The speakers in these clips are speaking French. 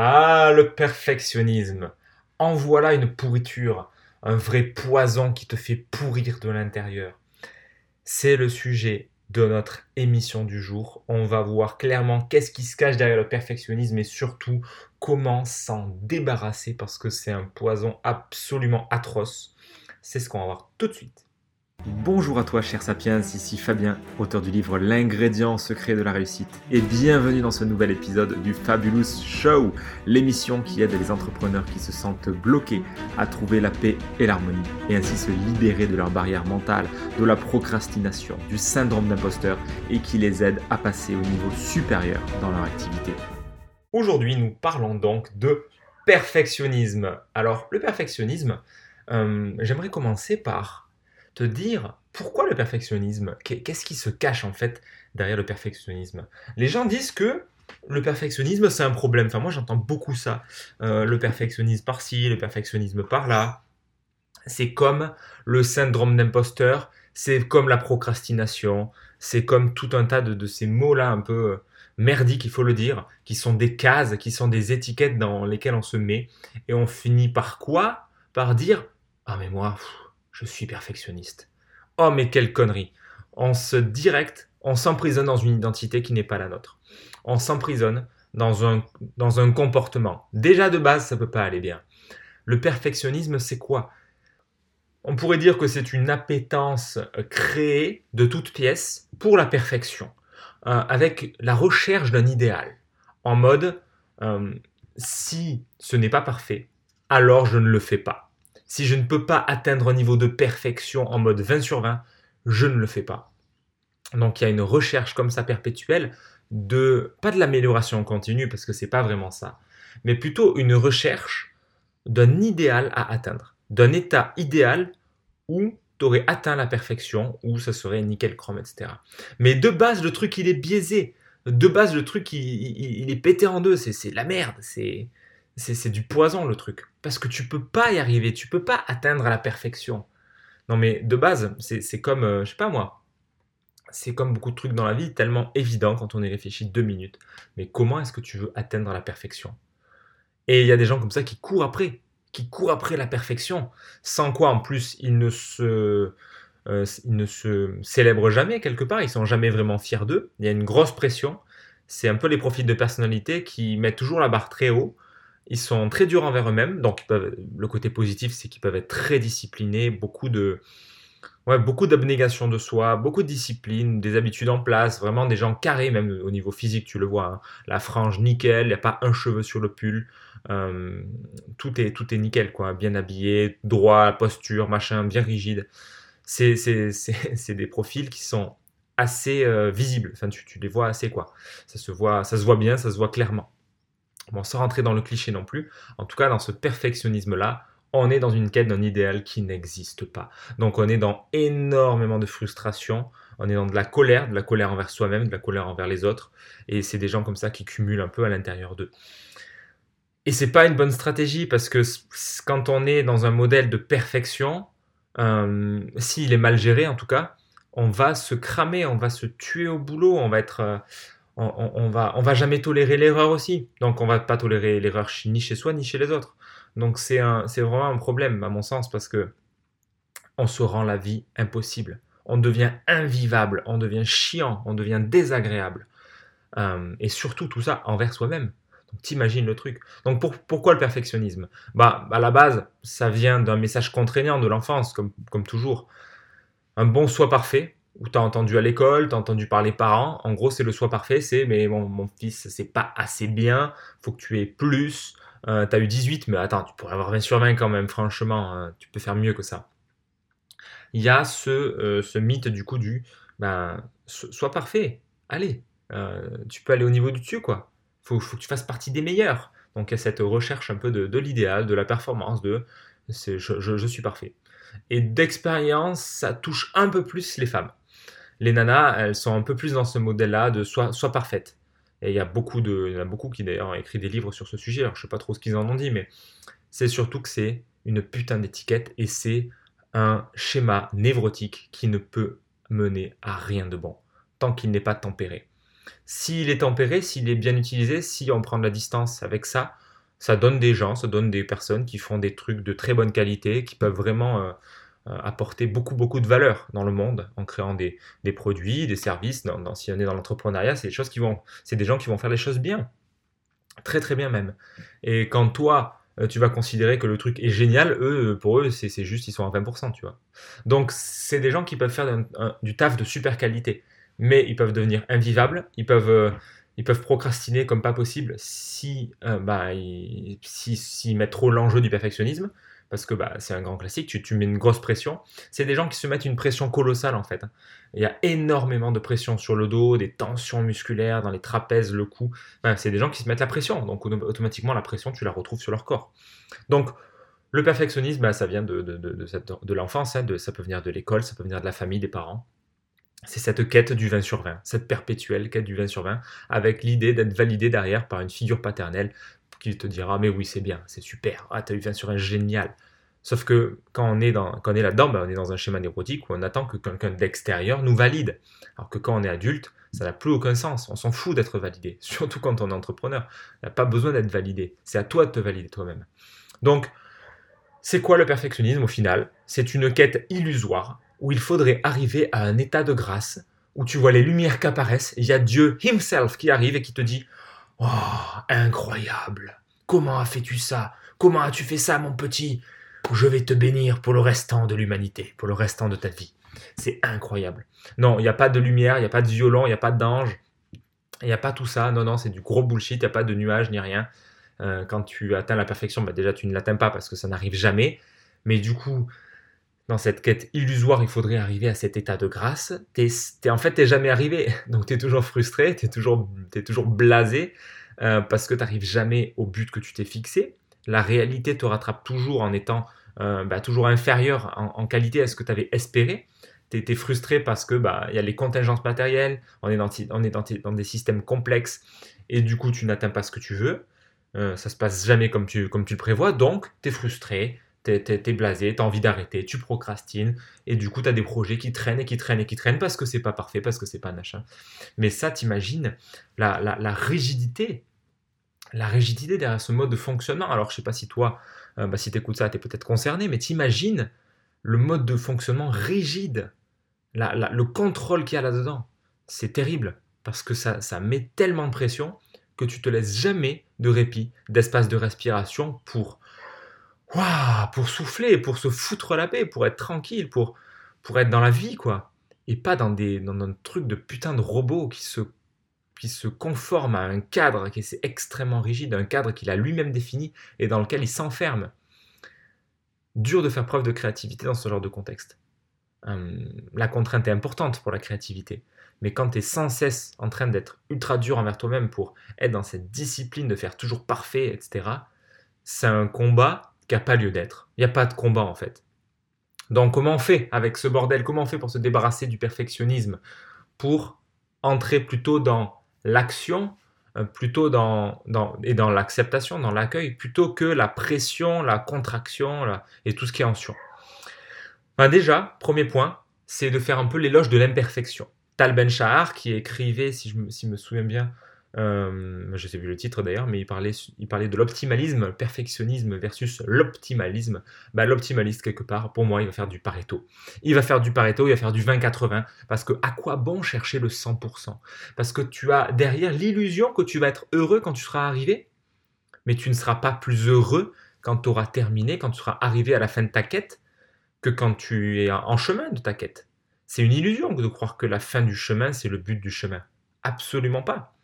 Ah, le perfectionnisme. En voilà une pourriture, un vrai poison qui te fait pourrir de l'intérieur. C'est le sujet de notre émission du jour. On va voir clairement qu'est-ce qui se cache derrière le perfectionnisme et surtout comment s'en débarrasser parce que c'est un poison absolument atroce. C'est ce qu'on va voir tout de suite. Bonjour à toi cher Sapiens, ici Fabien, auteur du livre L'ingrédient secret de la réussite, et bienvenue dans ce nouvel épisode du Fabulous Show, l'émission qui aide les entrepreneurs qui se sentent bloqués à trouver la paix et l'harmonie, et ainsi se libérer de leurs barrières mentales, de la procrastination, du syndrome d'imposteur, et qui les aide à passer au niveau supérieur dans leur activité. Aujourd'hui, nous parlons donc de perfectionnisme. Alors, le perfectionnisme, euh, j'aimerais commencer par te dire pourquoi le perfectionnisme Qu'est-ce qui se cache en fait derrière le perfectionnisme? Les gens disent que le perfectionnisme c'est un problème. Enfin moi j'entends beaucoup ça. Euh, le perfectionnisme par-ci, le perfectionnisme par-là. C'est comme le syndrome d'imposteur, c'est comme la procrastination, c'est comme tout un tas de, ces mots-là un peu euh, merdiques, il faut le dire, qui sont des cases, qui sont des étiquettes dans lesquelles on se met. Et on finit par quoi? Par dire Ah mais moi, je suis perfectionniste. Oh mais quelle connerie. On se direct, on s'emprisonne dans une identité qui n'est pas la nôtre. On s'emprisonne dans un, comportement. Déjà de base, ça ne peut pas aller bien. Le perfectionnisme, c'est quoi? On pourrait dire que c'est une appétence créée de toutes pièces pour la perfection, euh, avec la recherche d'un idéal. En mode, euh, si ce n'est pas parfait, alors je ne le fais pas. Si je ne peux pas atteindre un niveau de perfection en mode 20 sur 20, je ne le fais pas. Donc il y a une recherche comme ça perpétuelle de pas de l'amélioration continue parce que c'est pas vraiment ça, mais plutôt une recherche d'un idéal à atteindre, d'un état idéal où tu aurais atteint la perfection, où ça serait nickel chrome, etc. Mais de base, le truc il est biaisé. De base, le truc il, est pété en deux. C'est la merde. C'est du poison le truc. Parce que tu peux pas y arriver, tu peux pas atteindre la perfection. Non mais de base, c'est comme, euh, je sais pas moi, c'est comme beaucoup de trucs dans la vie, tellement évident quand on y réfléchit deux minutes. Mais comment est-ce que tu veux atteindre la perfection? Et il y a des gens comme ça qui courent après, qui courent après la perfection, sans quoi en plus ils ne se, euh, ils ne se célèbrent jamais quelque part, ils sont jamais vraiment fiers d'eux. Il y a une grosse pression. C'est un peu les profils de personnalité qui mettent toujours la barre très haut ils sont très durs envers eux-mêmes. Donc, le côté positif, c'est qu'ils peuvent être très disciplinés, beaucoup de, ouais, beaucoup d'abnégation de soi, beaucoup de discipline, des habitudes en place, vraiment des gens carrés, même au niveau physique, tu le vois. Hein. La frange nickel, il n'y a pas un cheveu sur le pull. Euh, tout, est, tout est nickel, quoi. Bien habillé, droit, posture, machin, bien rigide. C'est des profils qui sont assez euh, visibles. Enfin, tu, tu les vois assez, quoi. Ça se voit, ça se voit bien, ça se voit clairement. Sans rentrer dans le cliché non plus, en tout cas dans ce perfectionnisme-là, on est dans une quête d'un idéal qui n'existe pas. Donc on est dans énormément de frustration, on est dans de la colère, de la colère envers soi-même, de la colère envers les autres, et c'est des gens comme ça qui cumulent un peu à l'intérieur d'eux. Et c'est pas une bonne stratégie parce que quand on est dans un modèle de perfection, euh, s'il est mal géré en tout cas, on va se cramer, on va se tuer au boulot, on va être, euh, on, va, on va jamais tolérer l'erreur aussi. Donc on va pas tolérer l'erreur ni chez soi ni chez les autres. Donc c'est vraiment un problème à mon sens parce que on se rend la vie impossible. On devient invivable, on devient chiant, on devient désagréable. Euh, et surtout tout ça envers soi-même. Donc t'imagines le truc. Donc pourquoi le perfectionnisme? Bah à la base, ça vient d'un message contraignant de l'enfance, comme, comme toujours. Un bon soi parfait, ou tu as entendu à l'école, tu as entendu par les parents. En gros, c'est le soi parfait, c'est mais mon, fils, c'est pas assez bien, faut que tu aies plus. Euh, tu as eu 18, mais attends, tu pourrais avoir 20 sur 20 quand même, franchement, hein, tu peux faire mieux que ça. Il y a ce, euh, mythe du coup du ben, parfait, allez, euh, tu peux aller au niveau du dessus, quoi. Faut, faut que tu fasses partie des meilleurs. Donc il y a cette recherche un peu de, l'idéal, de la performance, de je suis parfait. Et d'expérience, ça touche un peu plus les femmes les nanas, elles sont un peu plus dans ce modèle-là de soit, soit parfaite. Et il y a beaucoup de, il y en a beaucoup qui d'ailleurs ont écrit des livres sur ce sujet. Alors je sais pas trop ce qu'ils en ont dit, mais c'est surtout que c'est une putain d'étiquette et c'est un schéma névrotique qui ne peut mener à rien de bon tant qu'il n'est pas tempéré. S'il est tempéré, s'il est bien utilisé, si on prend de la distance avec ça, ça donne des gens, ça donne des personnes qui font des trucs de très bonne qualité, qui peuvent vraiment euh, apporter beaucoup, beaucoup de valeur dans le monde en créant des, produits, des services. Dans, si on est dans l'entrepreneuriat, c'est des choses qui vont, c'est des gens qui vont faire les choses bien, très très bien même. Et quand toi, euh, tu vas considérer que le truc est génial, eux, pour eux, c'est juste, ils sont à 20%, tu vois. Donc, c'est des gens qui peuvent faire du taf de super qualité, mais ils peuvent devenir invivables, ils peuvent ils peuvent procrastiner comme pas possible si, euh, bah, ils, si, mettent trop l'enjeu du perfectionnisme, parce que bah, c'est un grand classique, tu, mets une grosse pression. C'est des gens qui se mettent une pression colossale en fait. Il y a énormément de pression sur le dos, des tensions musculaires dans les trapèzes, le cou. c'est des gens qui se mettent la pression, donc automatiquement la pression, tu la retrouves sur leur corps. Donc le perfectionnisme, bah, ça vient de, de l'enfance, hein, ça peut venir de l'école, ça peut venir de la famille, des parents c'est cette quête du 20 sur 20, cette perpétuelle quête du 20 sur 20, avec l'idée d'être validé derrière par une figure paternelle qui te dira mais oui c'est bien, c'est super, ah t'as eu 20 sur 20, génial. Sauf que quand on est, dans, quand on est là-dedans, ben, on est dans un schéma névrotique où on attend que quelqu'un d'extérieur nous valide. Alors que quand on est adulte, ça n'a plus aucun sens. On s'en fout d'être validé, surtout quand on est entrepreneur. Il n'y a pas besoin d'être validé. C'est à toi de te valider toi-même. Donc, c'est quoi le perfectionnisme au final? C'est une quête illusoire où il faudrait arriver à un état de grâce, où tu vois les lumières qui apparaissent, il y a Dieu himself qui arrive et qui te dit Oh, incroyable Comment as-tu ça? Comment as-tu fait ça, mon petit? Je vais te bénir pour le restant de l'humanité, pour le restant de ta vie. C'est incroyable. Non, il n'y a pas de lumière, il n'y a pas de violon, il n'y a pas d'ange, il n'y a pas tout ça. Non, non, c'est du gros bullshit, il n'y a pas de nuages ni rien. Euh, quand tu atteins la perfection, bah déjà tu ne l'atteins pas parce que ça n'arrive jamais. Mais du coup, dans cette quête illusoire, il faudrait arriver à cet état de grâce. T'es, en fait, t'es jamais arrivé. Donc, tu es toujours frustré, tu es toujours, es toujours blasé euh, parce que tu n'arrives jamais au but que tu t'es fixé. La réalité te rattrape toujours en étant euh, bah, toujours inférieur en, qualité à ce que tu avais espéré. Tu es, frustré parce que bah, y a les contingences matérielles, on est, dans, on est dans, des systèmes complexes et du coup, tu n'atteins pas ce que tu veux. Euh, ça se passe jamais comme tu, comme tu le prévois, donc tu es frustré, t'es blasé, t'as envie d'arrêter, tu procrastines, et du coup, t'as des projets qui traînent et qui traînent et qui traînent parce que c'est pas parfait, parce que c'est pas machin. Mais ça, t'imagines la, la, rigidité, la rigidité derrière ce mode de fonctionnement. Alors, je sais pas si toi, euh, bah, si t'écoutes ça, t'es peut-être concerné, mais t'imagines le mode de fonctionnement rigide, le contrôle qu'il y a là-dedans. C'est terrible, parce que ça, ça met tellement de pression que tu te laisses jamais de répit, d'espace de respiration pour pour souffler, pour se foutre la paix, pour être tranquille, pour, pour être dans la vie, quoi. Et pas dans, des, dans un truc de putain de robot qui se, qui se conforme à un cadre qui est extrêmement rigide, un cadre qu'il a lui-même défini et dans lequel il s'enferme. Dur de faire preuve de créativité dans ce genre de contexte. Hum, la contrainte est importante pour la créativité. Mais quand tu es sans cesse en train d'être ultra dur envers toi-même pour être dans cette discipline de faire toujours parfait, etc., c'est un combat qui n'a pas lieu d'être. Il n'y a pas de combat en fait. Donc comment on fait avec ce bordel? Comment on fait pour se débarrasser du perfectionnisme? Pour entrer plutôt dans l'action, euh, plutôt dans, et dans l'acceptation, dans l'accueil, plutôt que la pression, la contraction et tout ce qui est en sur. Ben déjà, premier point, c'est de faire un peu l'éloge de l'imperfection. Tal Ben Shahar, qui écrivait, si je me souviens bien, euh, je sais plus le titre d'ailleurs, mais il parlait, de l'optimalisme, perfectionnisme versus l'optimalisme. Bah, l'optimaliste, quelque part, pour moi, il va faire du Pareto. Il va faire du Pareto, il va faire du 20-80, parce que à quoi bon chercher le 100% Parce que tu as derrière l'illusion que tu vas être heureux quand tu seras arrivé, mais tu ne seras pas plus heureux quand tu auras terminé, quand tu seras arrivé à la fin de ta quête, que quand tu es en chemin de ta quête. C'est une illusion de croire que la fin du chemin, c'est le but du chemin. Absolument pas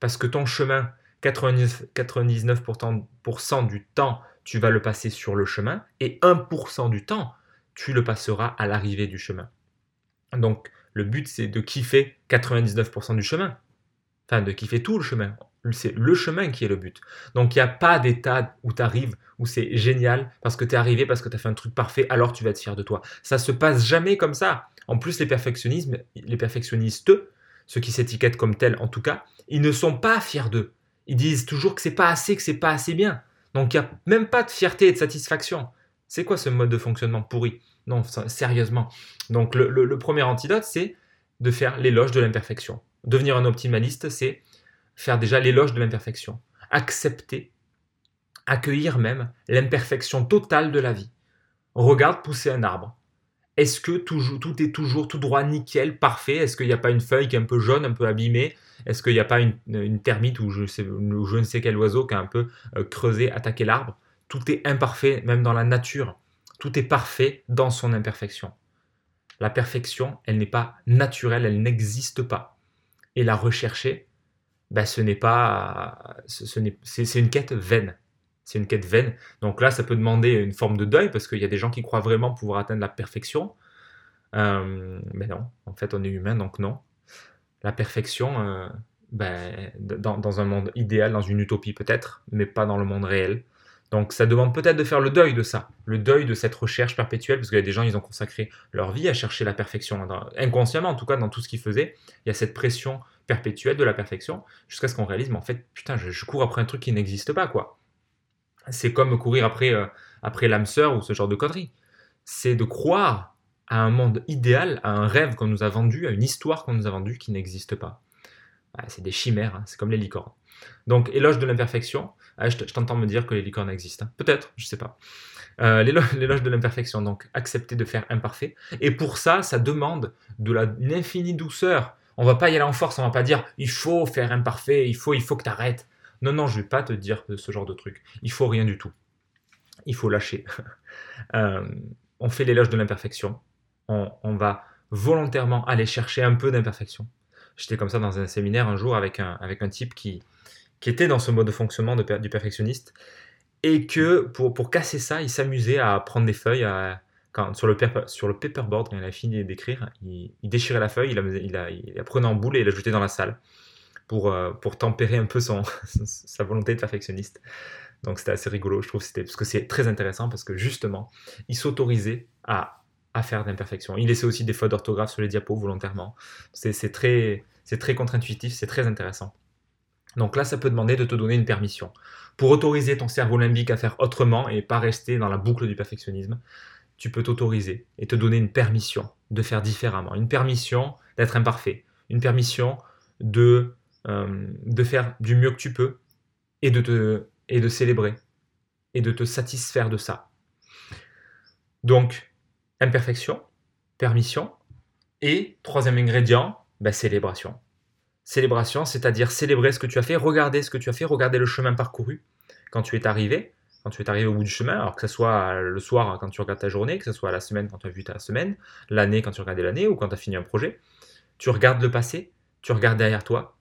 parce que ton chemin, 99%, du temps, tu vas le passer sur le chemin, et 1% du temps, tu le passeras à l'arrivée du chemin. Donc, le but, c'est de kiffer 99% du chemin. Enfin, de kiffer tout le chemin. C'est le chemin qui est le but. Donc, il n'y a pas d'état où tu arrives, où c'est génial, parce que tu es arrivé, parce que tu as fait un truc parfait, alors tu vas être fier de toi. Ça se passe jamais comme ça. En plus, les, perfectionnismes, les perfectionnistes, ceux qui s'étiquettent comme tels en tout cas, ils ne sont pas fiers d'eux. Ils disent toujours que c'est pas assez, que c'est pas assez bien. Donc il n'y a même pas de fierté et de satisfaction. C'est quoi ce mode de fonctionnement pourri? Non, sérieusement. Donc le, premier antidote, c'est de faire l'éloge de l'imperfection. Devenir un optimaliste, c'est faire déjà l'éloge de l'imperfection. Accepter accueillir même l'imperfection totale de la vie. Regarde pousser un arbre. Est-ce que tout, est toujours tout droit, nickel, parfait? Est-ce qu'il n'y a pas une feuille qui est un peu jaune, un peu abîmée? Est-ce qu'il n'y a pas une, termite ou je, ne sais quel oiseau qui a un peu euh, creusé, attaqué l'arbre? Tout est imparfait, même dans la nature. Tout est parfait dans son imperfection. La perfection, elle n'est pas naturelle, elle n'existe pas. Et la rechercher, ben, ce n'est pas, c'est une quête vaine. C'est une quête vaine. Donc là, ça peut demander une forme de deuil parce qu'il y a des gens qui croient vraiment pouvoir atteindre la perfection. Euh, mais non, en fait, on est humain, donc non. La perfection, euh, ben, dans, dans, un monde idéal, dans une utopie peut-être, mais pas dans le monde réel. Donc ça demande peut-être de faire le deuil de ça, le deuil de cette recherche perpétuelle, parce qu'il y a des gens, ils ont consacré leur vie à chercher la perfection, inconsciemment en tout cas, dans tout ce qu'ils faisaient. Il y a cette pression perpétuelle de la perfection, jusqu'à ce qu'on réalise, mais en fait, putain, je, cours après un truc qui n'existe pas, quoi. C'est comme courir après, euh, après l'âme sœur ou ce genre de conneries. C'est de croire à un monde idéal, à un rêve qu'on nous a vendu, à une histoire qu'on nous a vendue qui n'existe pas. c'est des chimères, hein, c'est comme les licornes. Donc, éloge de l'imperfection. Ah, je t'entends me dire que les licornes existent. Hein. Peut-être, je sais pas. Euh, l'éloge de l'imperfection, donc accepter de faire imparfait. Et pour ça, ça demande de la, infinie douceur. On va pas y aller en force, on va pas dire il faut faire imparfait, il faut, il faut que tu arrêtes. Non, non, je vais pas te dire ce genre de truc. Il faut rien du tout. Il faut lâcher. Euh, on fait l'éloge de l'imperfection. On, va volontairement aller chercher un peu d'imperfection. J'étais comme ça dans un séminaire un jour avec un, avec un type qui, qui était dans ce mode de fonctionnement de, du perfectionniste, et que pour, pour casser ça, il s'amusait à prendre des feuilles, quand, sur, le sur le paperboard, quand il a fini d'écrire, il, déchirait la feuille, il la, il, la, il la prenait en boule et il la jetait dans la salle pour, euh, pour tempérer un peu son, sa volonté de perfectionniste. Donc c'était assez rigolo, je trouve, c'était parce que c'est très intéressant parce que justement, il s'autorisait à, à faire d'imperfections. Il laissait aussi des fautes d'orthographe sur les diapos volontairement. C'est très, très contre-intuitif, c'est très intéressant. Donc là, ça peut demander de te donner une permission. Pour autoriser ton cerveau limbique à faire autrement et pas rester dans la boucle du perfectionnisme, tu peux t'autoriser et te donner une permission de faire différemment, une permission d'être imparfait, une permission de, de faire du mieux que tu peux et de, te, et de célébrer et de te satisfaire de ça. Donc, imperfection, permission et troisième ingrédient, ben, célébration. Célébration, c'est-à-dire célébrer ce que tu as fait, regarder ce que tu as fait, regarder le chemin parcouru quand tu es arrivé, quand tu es arrivé au bout du chemin, alors que ce soit le soir quand tu regardes ta journée, que ce soit la semaine quand tu as vu ta semaine, l'année quand tu regardais l'année ou quand tu as fini un projet. Tu regardes le passé, tu regardes derrière toi,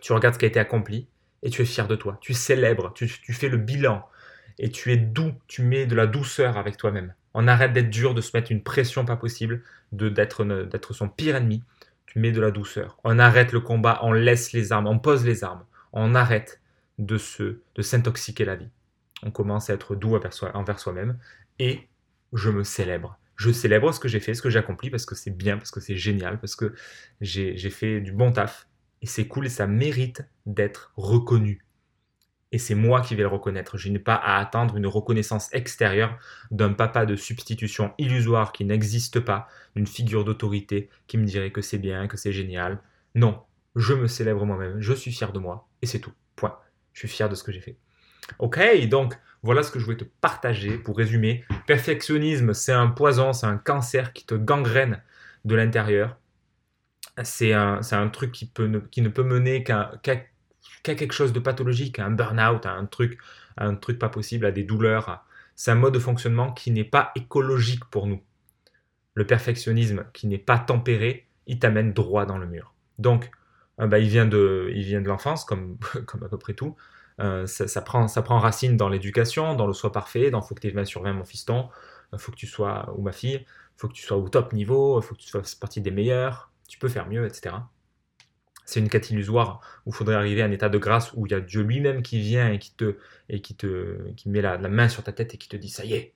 tu regardes ce qui a été accompli et tu es fier de toi. Tu célèbres, tu, fais le bilan et tu es doux, tu mets de la douceur avec toi-même. On arrête d'être dur, de se mettre une pression pas possible, d'être son pire ennemi tu mets de la douceur. On arrête le combat, on laisse les armes, on pose les armes. On arrête de se, de s'intoxiquer la vie. On commence à être doux envers soi-même et je me célèbre. Je célèbre ce que j'ai fait, ce que j'ai accompli parce que c'est bien, parce que c'est génial, parce que j'ai fait du bon taf et c'est cool ça mérite d'être reconnu et c'est moi qui vais le reconnaître. Je n'ai pas à attendre une reconnaissance extérieure d'un papa de substitution illusoire qui n'existe pas, d'une figure d'autorité qui me dirait que c'est bien, que c'est génial. Non, je me célèbre moi-même, je suis fier de moi, et c'est tout. Point. Je suis fier de ce que j'ai fait. Ok, donc voilà ce que je voulais te partager pour résumer. Perfectionnisme, c'est un poison, c'est un cancer qui te gangrène de l'intérieur. C'est un, un, truc qui, peut qui ne peut mener qu'à quelque chose de pathologique, à un burn-out, à un truc, un truc pas possible, à des douleurs. C'est un mode de fonctionnement qui n'est pas écologique pour nous. Le perfectionnisme qui n'est pas tempéré, il t'amène droit dans le mur. Donc, euh, bah, il vient de, de l'enfance, comme, comme à peu près tout. Euh, ça, prend, ça prend racine dans l'éducation, dans le soi parfait, dans faut que tu aies 20 sur 20 mon fiston, euh, faut que tu sois, ou ma fille, faut que tu sois au top niveau, faut que tu fasses partie des meilleurs, tu peux faire mieux, etc c'est une quête illusoire où il faudrait arriver à un état de grâce où il y a Dieu lui-même qui vient et qui te et qui te qui met la, main sur ta tête et qui te dit ça y est,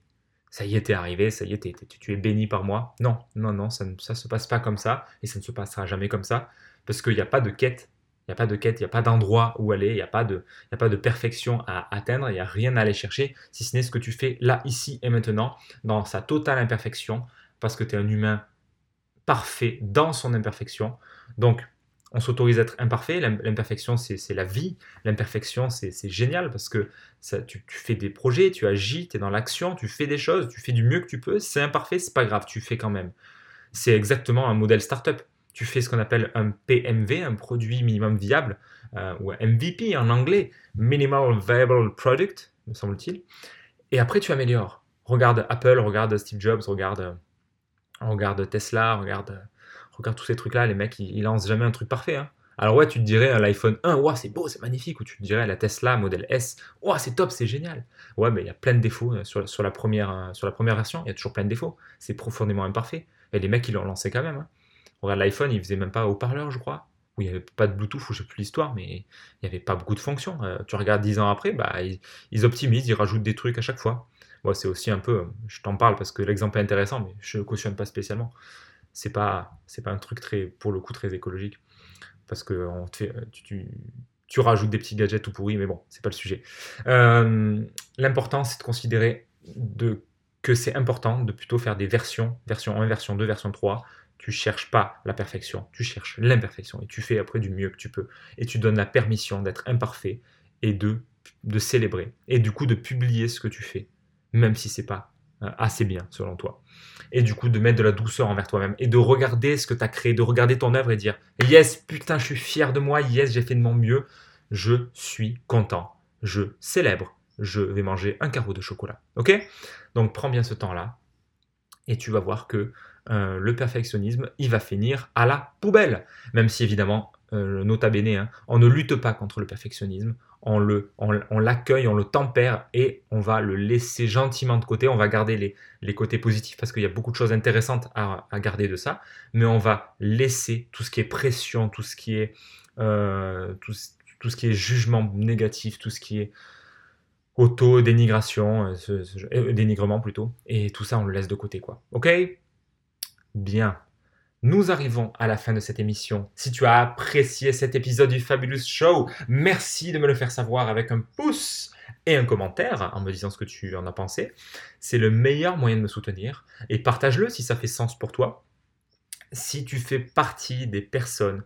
ça y est, t'es arrivé, ça y est, tu es béni par moi. Non, non, non, ça ne se passe pas comme ça et ça ne se passera jamais comme ça parce qu'il n'y a pas de quête, il n'y a pas de quête, il n'y a pas d'endroit où aller, il n'y a, a pas de perfection à atteindre, il n'y a rien à aller chercher si ce n'est ce que tu fais là, ici et maintenant, dans sa totale imperfection, parce que tu es un humain parfait dans son imperfection. Donc, on s'autorise à être imparfait. L'imperfection, c'est la vie. L'imperfection, c'est génial parce que ça, tu, fais des projets, tu agis, tu es dans l'action, tu fais des choses, tu fais du mieux que tu peux. C'est imparfait, c'est pas grave, tu fais quand même. C'est exactement un modèle startup. Tu fais ce qu'on appelle un PMV, un produit minimum viable, euh, ou MVP en anglais, Minimal Viable Product, me semble-t-il. Et après, tu améliores. Regarde Apple, regarde Steve Jobs, regarde, regarde Tesla, regarde regarde tous ces trucs-là, les mecs, ils, lancent jamais un truc parfait. Hein. Alors ouais, tu te dirais l'iPhone 1, ouais, c'est beau, c'est magnifique, ou tu te dirais la Tesla modèle S, ouais, c'est top, c'est génial. Ouais, mais il y a plein de défauts euh, sur, la première, euh, sur la première version, il y a toujours plein de défauts. C'est profondément imparfait. Et les mecs, ils l'ont lancé quand même. Hein. Regarde l'iPhone, il faisait même pas haut-parleur, je crois. Où il n'y avait pas de Bluetooth, ou je sais plus l'histoire, mais il n'y avait pas beaucoup de fonctions. Euh, tu regardes 10 ans après, bah, ils, optimisent, ils rajoutent des trucs à chaque fois. C'est aussi un peu, je t'en parle parce que l'exemple est intéressant, mais je ne cautionne pas spécialement. C'est pas pas un truc très pour le coup très écologique. Parce que tu, rajoutes des petits gadgets tout pourris mais bon c'est pas le sujet. Euh, l'important c'est de considérer que c'est important de plutôt faire des versions version 1 version 2 version 3 tu cherches pas la perfection tu cherches l'imperfection et tu fais après du mieux que tu peux. Et tu donnes la permission d'être imparfait et de célébrer. Et du coup de publier ce que tu fais même si c'est pas euh, assez bien selon toi. Et du coup, de mettre de la douceur envers toi-même et de regarder ce que tu as créé, de regarder ton œuvre et dire Yes, putain, je suis fier de moi, yes, j'ai fait de mon mieux, je suis content, je célèbre, je vais manger un carreau de chocolat. Ok? Donc prends bien ce temps-là et tu vas voir que euh, le perfectionnisme, il va finir à la poubelle. Même si évidemment, euh, nota bene, hein, on ne lutte pas contre le perfectionnisme, on le, on, l'accueille, on le tempère et on va le laisser gentiment de côté. On va garder les, côtés positifs parce qu'il y a beaucoup de choses intéressantes à, garder de ça, mais on va laisser tout ce qui est pression, tout ce qui est, euh, jugement négatif, tout ce qui est auto-dénigration, euh, dénigrement plutôt, et tout ça on le laisse de côté quoi. Ok? Bien. Nous arrivons à la fin de cette émission. Si tu as apprécié cet épisode du Fabulous Show, merci de me le faire savoir avec un pouce et un commentaire en me disant ce que tu en as pensé. C'est le meilleur moyen de me soutenir. Et partage-le si ça fait sens pour toi. Si tu fais partie des personnes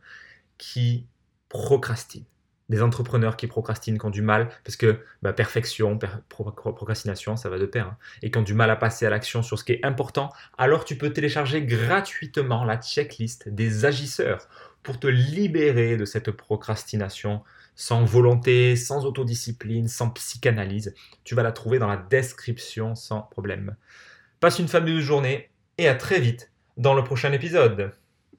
qui procrastinent, des entrepreneurs qui procrastinent, qui ont du mal, parce que bah, perfection, procrastination, ça va de pair, hein, et qui ont du mal à passer à l'action sur ce qui est important, alors tu peux télécharger gratuitement la checklist des agisseurs pour te libérer de cette procrastination sans volonté, sans autodiscipline, sans psychanalyse. Tu vas la trouver dans la description sans problème. Passe une fabuleuse journée et à très vite dans le prochain épisode.